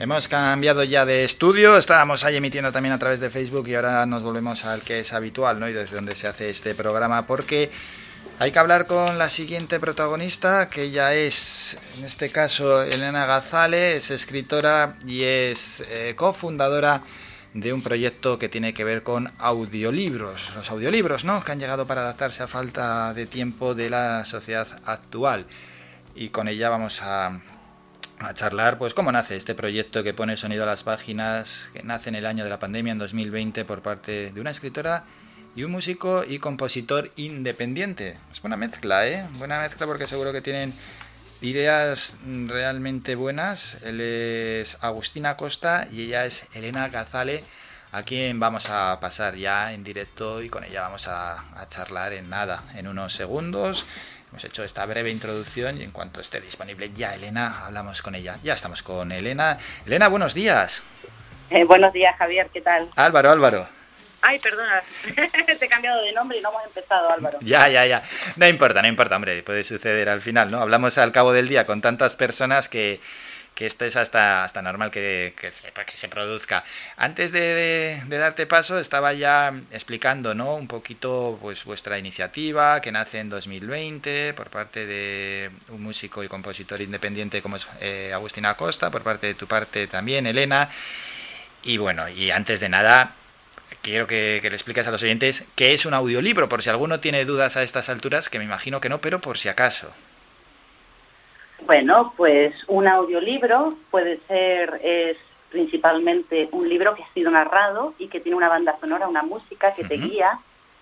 Hemos cambiado ya de estudio, estábamos ahí emitiendo también a través de Facebook y ahora nos volvemos al que es habitual, ¿no? Y desde donde se hace este programa, porque hay que hablar con la siguiente protagonista, que ella es, en este caso, Elena Gazale, es escritora y es eh, cofundadora de un proyecto que tiene que ver con audiolibros, los audiolibros, ¿no? Que han llegado para adaptarse a falta de tiempo de la sociedad actual. Y con ella vamos a a charlar pues cómo nace este proyecto que pone sonido a las páginas, que nace en el año de la pandemia, en 2020, por parte de una escritora y un músico y compositor independiente. Es buena mezcla, ¿eh? Buena mezcla porque seguro que tienen ideas realmente buenas. Él es Agustina Costa y ella es Elena Gazale, a quien vamos a pasar ya en directo y con ella vamos a, a charlar en nada, en unos segundos. Hemos hecho esta breve introducción y en cuanto esté disponible ya Elena, hablamos con ella. Ya estamos con Elena. Elena, buenos días. Eh, buenos días, Javier, ¿qué tal? Álvaro, Álvaro. Ay, perdona, te he cambiado de nombre y no hemos empezado, Álvaro. Ya, ya, ya. No importa, no importa, hombre, puede suceder al final, ¿no? Hablamos al cabo del día con tantas personas que que esto es hasta, hasta normal que, que, se, que se produzca. Antes de, darte paso, estaba ya explicando ¿no? un poquito pues, vuestra iniciativa que nace en 2020 por parte de un músico y compositor independiente como es eh, Agustina Acosta, por parte de tu parte también, Elena. Y bueno, y antes de nada, quiero que, que, le expliques a los oyentes qué es un audiolibro, por si alguno tiene dudas a estas alturas, que me imagino que no, pero por si acaso. Bueno, pues un audiolibro puede ser, es principalmente un libro que ha sido narrado y que tiene una banda sonora, una música que te guía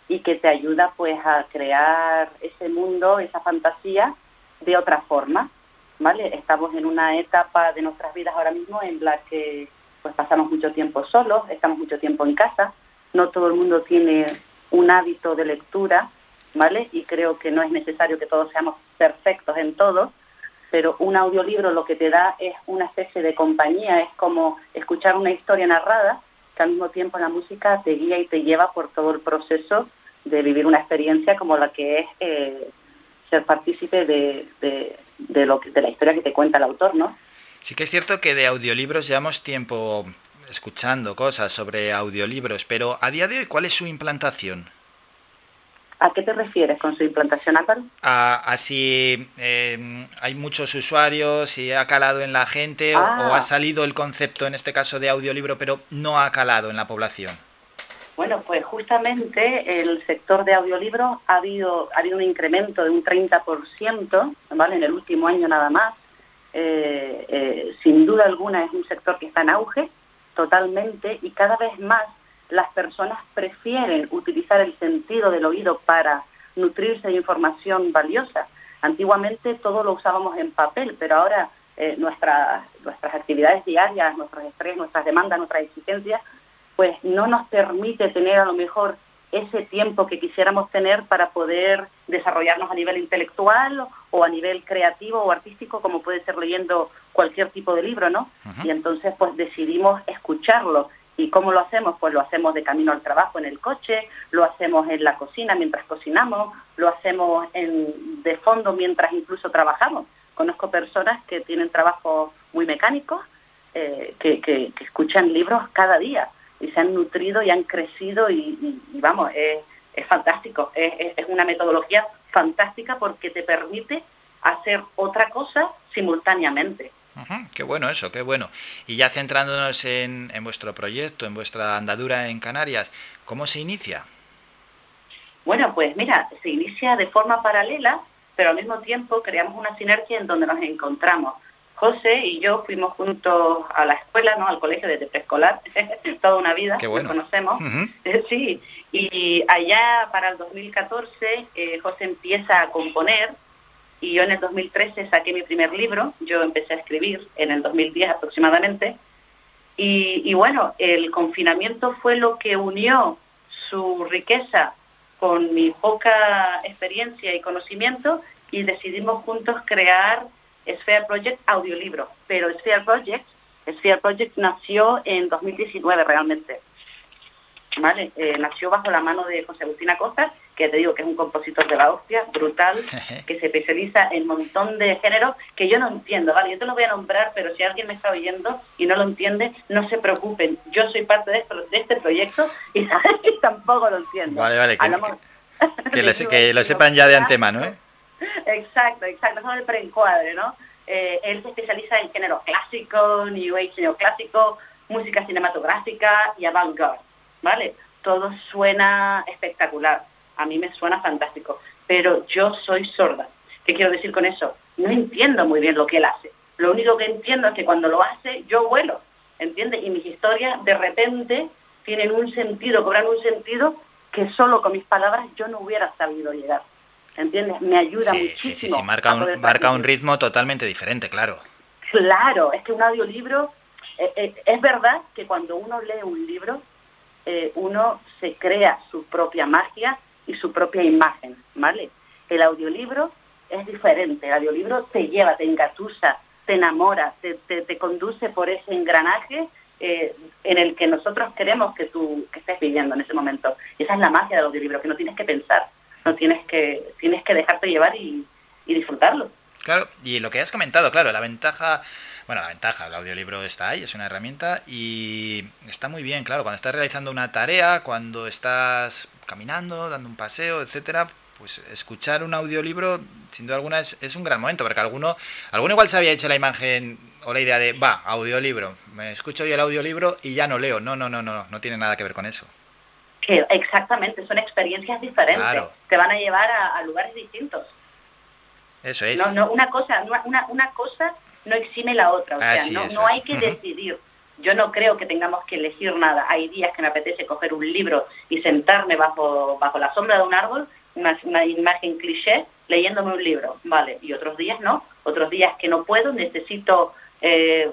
y que te ayuda pues a crear ese mundo, esa fantasía de otra forma, ¿vale? Estamos en una etapa de nuestras vidas ahora mismo en la que pues pasamos mucho tiempo solos, estamos mucho tiempo en casa, no todo el mundo tiene un hábito de lectura, ¿vale? Y creo que no es necesario que todos seamos perfectos en todo, pero un audiolibro lo que te da es una especie de compañía, es como escuchar una historia narrada, que al mismo tiempo la música te guía y te lleva por todo el proceso de vivir una experiencia como la que es eh, ser partícipe de, de, lo de la historia que te cuenta el autor, ¿no? Sí que es cierto que de audiolibros llevamos tiempo escuchando cosas sobre audiolibros, pero a día de hoy, ¿cuál es su implantación? ¿A qué te refieres con su implantación, Álvaro? así eh, hay muchos usuarios y ha calado en la gente o, ha Ah. salido el concepto, en este caso, de audiolibro, pero no ha calado en la población. Bueno, pues justamente el sector de audiolibros ha habido, ha habido un incremento de un 30%, ¿vale? En el último año nada más. Eh, eh, sin duda alguna es un sector que está en auge totalmente y cada vez más las personas prefieren utilizar el sentido del oído para nutrirse de información valiosa. Antiguamente todo lo usábamos en papel, pero ahora eh, nuestras, nuestras actividades diarias, nuestros estrés, nuestras demandas, nuestras exigencias, pues no nos permite tener a lo mejor ese tiempo que quisiéramos tener para poder desarrollarnos a nivel intelectual o a nivel creativo o artístico, como puede ser leyendo cualquier tipo de libro, ¿no? Y entonces pues decidimos escucharlo. ¿Y cómo lo hacemos? Pues lo hacemos de camino al trabajo en el coche, lo hacemos en la cocina mientras cocinamos, lo hacemos de fondo mientras incluso trabajamos. Conozco personas que tienen trabajos muy mecánicos, eh, que, escuchan libros cada día y se han nutrido y han crecido y, vamos, es, fantástico, es una metodología fantástica porque te permite hacer otra cosa simultáneamente. Qué bueno eso, qué bueno. Y ya centrándonos en, en vuestro proyecto, en vuestra andadura en Canarias, ¿cómo se inicia? Bueno, pues mira, se inicia de forma paralela, pero al mismo tiempo creamos una sinergia en donde nos encontramos. José y yo fuimos juntos a la escuela, ¿no? Al colegio desde preescolar, toda una vida, Qué bueno. nos conocemos. Ujú. Sí, y allá para el 2014 eh, José empieza a componer y yo en el 2013 saqué mi primer libro, yo empecé a escribir en el 2010 aproximadamente y, bueno, el confinamiento fue lo que unió su riqueza con mi poca experiencia y conocimiento y decidimos juntos crear Sphere Project audiolibro, pero Sphere Project, Sphere Project nació en 2019 realmente. Eh, nació bajo la mano de José Agustín Acosta, que te digo que es un compositor de la hostia, brutal, que se especializa en un montón de géneros que yo no entiendo, ¿vale? Yo te lo voy a nombrar, pero si alguien me está oyendo y no lo entiende, no se preocupen. Yo soy parte de, este proyecto y, tampoco lo entiendo. Vale, vale, que, lo, sepan ya de antemano, ¿eh? Exacto, exacto, es el preencuadre, ¿no? Eh, él se especializa en género clásico, New Age neoclásico, música cinematográfica y avant-garde, ¿vale? Todo suena espectacular a mí me suena fantástico, pero yo soy sorda. ¿Qué quiero decir con eso? No entiendo muy bien lo que él hace. Lo único que entiendo es que cuando lo hace, yo vuelo, ¿entiendes? Y mis historias de repente tienen un sentido, cobran un sentido que solo con mis palabras yo no hubiera sabido llegar. ¿Entiendes? Me ayuda muchísimo. Sí, sí, sí, marca, un, marca un ritmo totalmente diferente, claro. Claro, es que un audiolibro, eh, eh, es verdad que cuando uno lee un libro, eh, uno se crea su propia magia y su propia imagen, ¿vale? El audiolibro es diferente, el audiolibro te lleva, te engatusa, te enamora, te, te, conduce por ese engranaje eh, en el que nosotros queremos que tú que estés viviendo en ese momento. Y esa es la magia del audiolibro, que no tienes que pensar, no tienes que, tienes que dejarte llevar y disfrutarlo. Claro, y lo que has comentado, claro, la ventaja, bueno, la ventaja, el audiolibro está ahí, es una herramienta y está muy bien, claro, cuando estás realizando una tarea, cuando estás caminando, dando un paseo, etcétera, pues escuchar un audiolibro, sin duda alguna, es, es, un gran momento, porque alguno, alguno igual se había hecho la imagen o la idea de, va, audiolibro, me escucho yo el audiolibro y ya no leo. No, no, no, no, no tiene nada que ver con eso. exactamente, son experiencias diferentes, te van a llevar a, lugares distintos. Eso es. No, no, una cosa, una, una cosa no exime la otra, o sea, no, no hay que decidir yo no creo que tengamos que elegir nada. Hay días que me apetece coger un libro y sentarme bajo, bajo la sombra de un árbol, una, una imagen cliché, leyéndome un libro, ¿vale? Y otros días no. Otros días que no puedo, necesito, eh,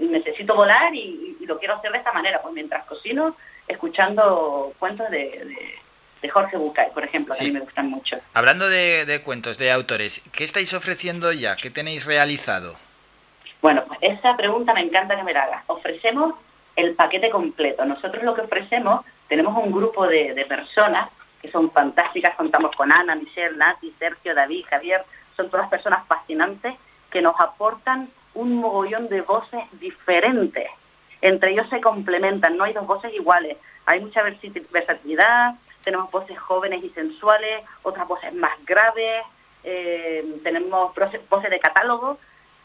necesito volar y, lo quiero hacer de esta manera, pues mientras cocino, escuchando cuentos de, de, Jorge Bucay, por ejemplo, que a mí me gustan mucho. Hablando de, de cuentos, de autores, ¿qué estáis ofreciendo ya? ¿Qué tenéis realizado? Bueno, pues esa pregunta me encanta que me la hagas. Ofrecemos el paquete completo. Nosotros lo que ofrecemos, tenemos un grupo de, personas que son fantásticas, contamos con Ana, Michelle, Nati, Sergio, David, Javier, son todas personas fascinantes que nos aportan un mogollón de voces diferentes. Entre ellos se complementan, no hay dos voces iguales, hay mucha versatilidad, tenemos voces jóvenes y sensuales, otras voces más graves, eh, tenemos voces de catálogo,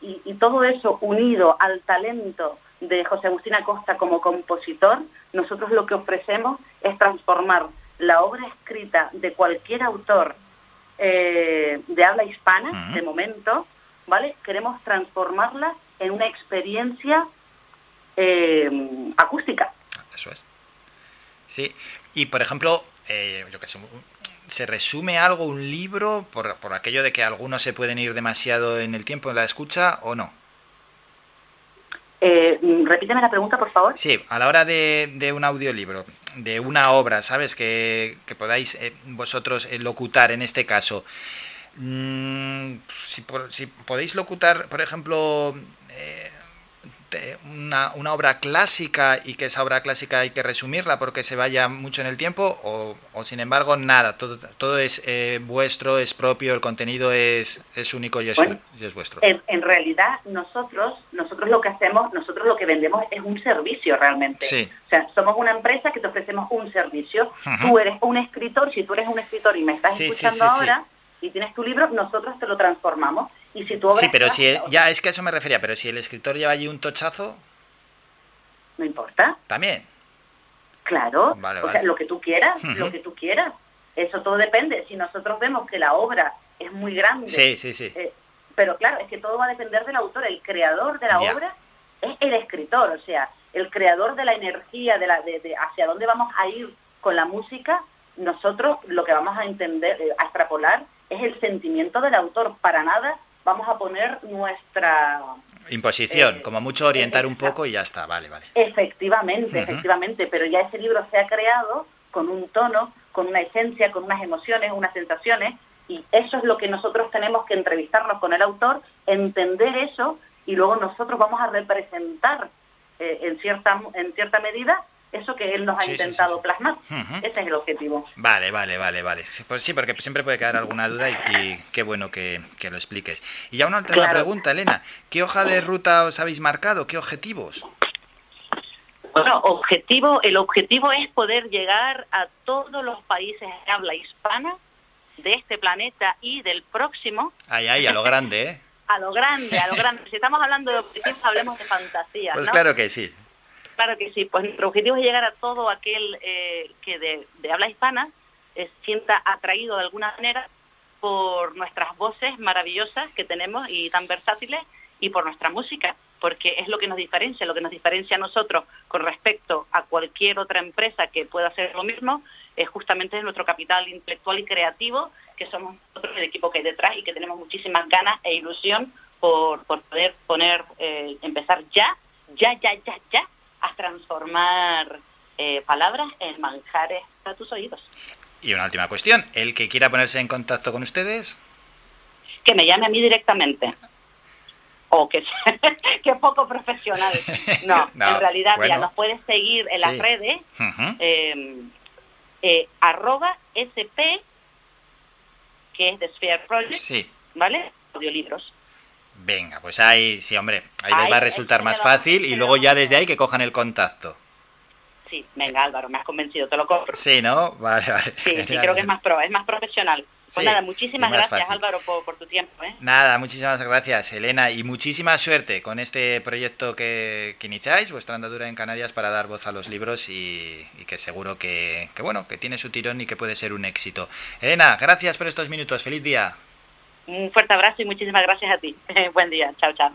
y, todo eso unido al talento de José Agustín Acosta como compositor, nosotros lo que ofrecemos es transformar la obra escrita de cualquier autor eh, de habla hispana, de momento, ¿vale? Queremos transformarla en una experiencia eh, acústica. Eso es. Sí, y por ejemplo, eh, yo que sé, ¿Se resume algo un libro por, por aquello de que algunos se pueden ir demasiado en el tiempo en la escucha o no? Eh, repíteme la pregunta, por favor. Sí, a la hora de, de un audiolibro, de una obra, ¿sabes? Que, que podáis eh, vosotros eh, locutar en este caso. Mm, si, si, podéis locutar, por ejemplo, eh, una, una, obra clásica y que esa obra clásica hay que resumirla porque se vaya mucho en el tiempo o, o sin embargo nada, todo, todo es eh, vuestro, es propio, el contenido es, es único y es, y es vuestro. En, en, realidad nosotros, nosotros lo que hacemos, nosotros lo que vendemos es un servicio realmente. Sí. O sea, somos una empresa que te ofrecemos un servicio. Tú eres un escritor, si tú eres un escritor y me estás escuchando ahora y tienes tu libro, nosotros te lo transformamos y si Sí, pero si ya es que a eso me refería, pero si el escritor lleva allí un tochazo. No importa. También. Claro. o sea, lo que tú quieras, lo que tú quieras. Eso todo depende. Si nosotros vemos que la obra es muy grande. Sí, sí, sí. Eh, pero claro, es que todo va a depender del autor. El creador de la obra es el escritor, o sea, el creador de la energía, de, la, de, hacia dónde vamos a ir con la música. Nosotros lo que vamos a entender, eh, a extrapolar, es el sentimiento del autor. Para nada vamos a poner nuestra... Imposición, eh, como mucho orientar un poco y ya está, vale, vale. Efectivamente, efectivamente, pero ya ese libro se ha creado con un tono, con una esencia, con unas emociones, unas sensaciones, y eso es lo que nosotros tenemos que entrevistarnos con el autor, entender eso, y luego nosotros vamos a representar eh, en, cierta, en cierta medida eso que él nos ha intentado plasmar. Ese es el objetivo. Vale, vale, vale, vale. Pues sí, porque siempre puede quedar alguna duda y, qué bueno que, lo expliques. Y ya una última pregunta, Elena. ¿Qué hoja de ruta os habéis marcado? ¿Qué objetivos? Bueno, objetivo, el objetivo es poder llegar a todos los países de habla hispana de este planeta y del próximo. Ay, ay, a lo grande, ¿eh? a lo grande, a lo grande. Si estamos hablando de objetivos, hablemos de fantasía. Pues claro que sí. Claro que sí. Pues nuestro objetivo es llegar a todo aquel eh, que de, habla hispana eh, sienta atraído de alguna manera por nuestras voces maravillosas que tenemos y tan versátiles y por nuestra música, porque es lo que nos diferencia, lo que nos diferencia a nosotros con respecto a cualquier otra empresa que pueda hacer lo mismo, es justamente nuestro capital intelectual y creativo, que somos nosotros el equipo que hay detrás y que tenemos muchísimas ganas e ilusión por, poder poner, eh, empezar ya, ya, ya, ya, ya, a transformar eh, palabras en manjares a tus oídos. Y una última cuestión, el que quiera ponerse en contacto con ustedes. Que me llame a mí directamente o que, que poco profesional. No, en realidad, ya nos puedes seguir en las redes, eh, arroba sp, que es de Sphere Project, sí. ¿vale? Audiolibros. Venga, pues ahí, sí, hombre, ahí, les va a resultar más fácil y luego ya desde ahí que cojan el contacto. Sí, venga Álvaro, me has convencido, te lo compro. Sí, ¿no? Vale, vale. Sí, sí creo que es más, pro, es más profesional. Pues nada, muchísimas gracias Álvaro por, tu tiempo. ¿eh? Nada, muchísimas gracias Elena y muchísima suerte con este proyecto que, iniciáis, vuestra andadura en Canarias para dar voz a los libros y, que seguro que, que, bueno, que tiene su tirón y que puede ser un éxito. Elena, gracias por estos minutos, feliz día. Un fuerte abrazo y muchísimas gracias a ti. Buen día, chao, chao.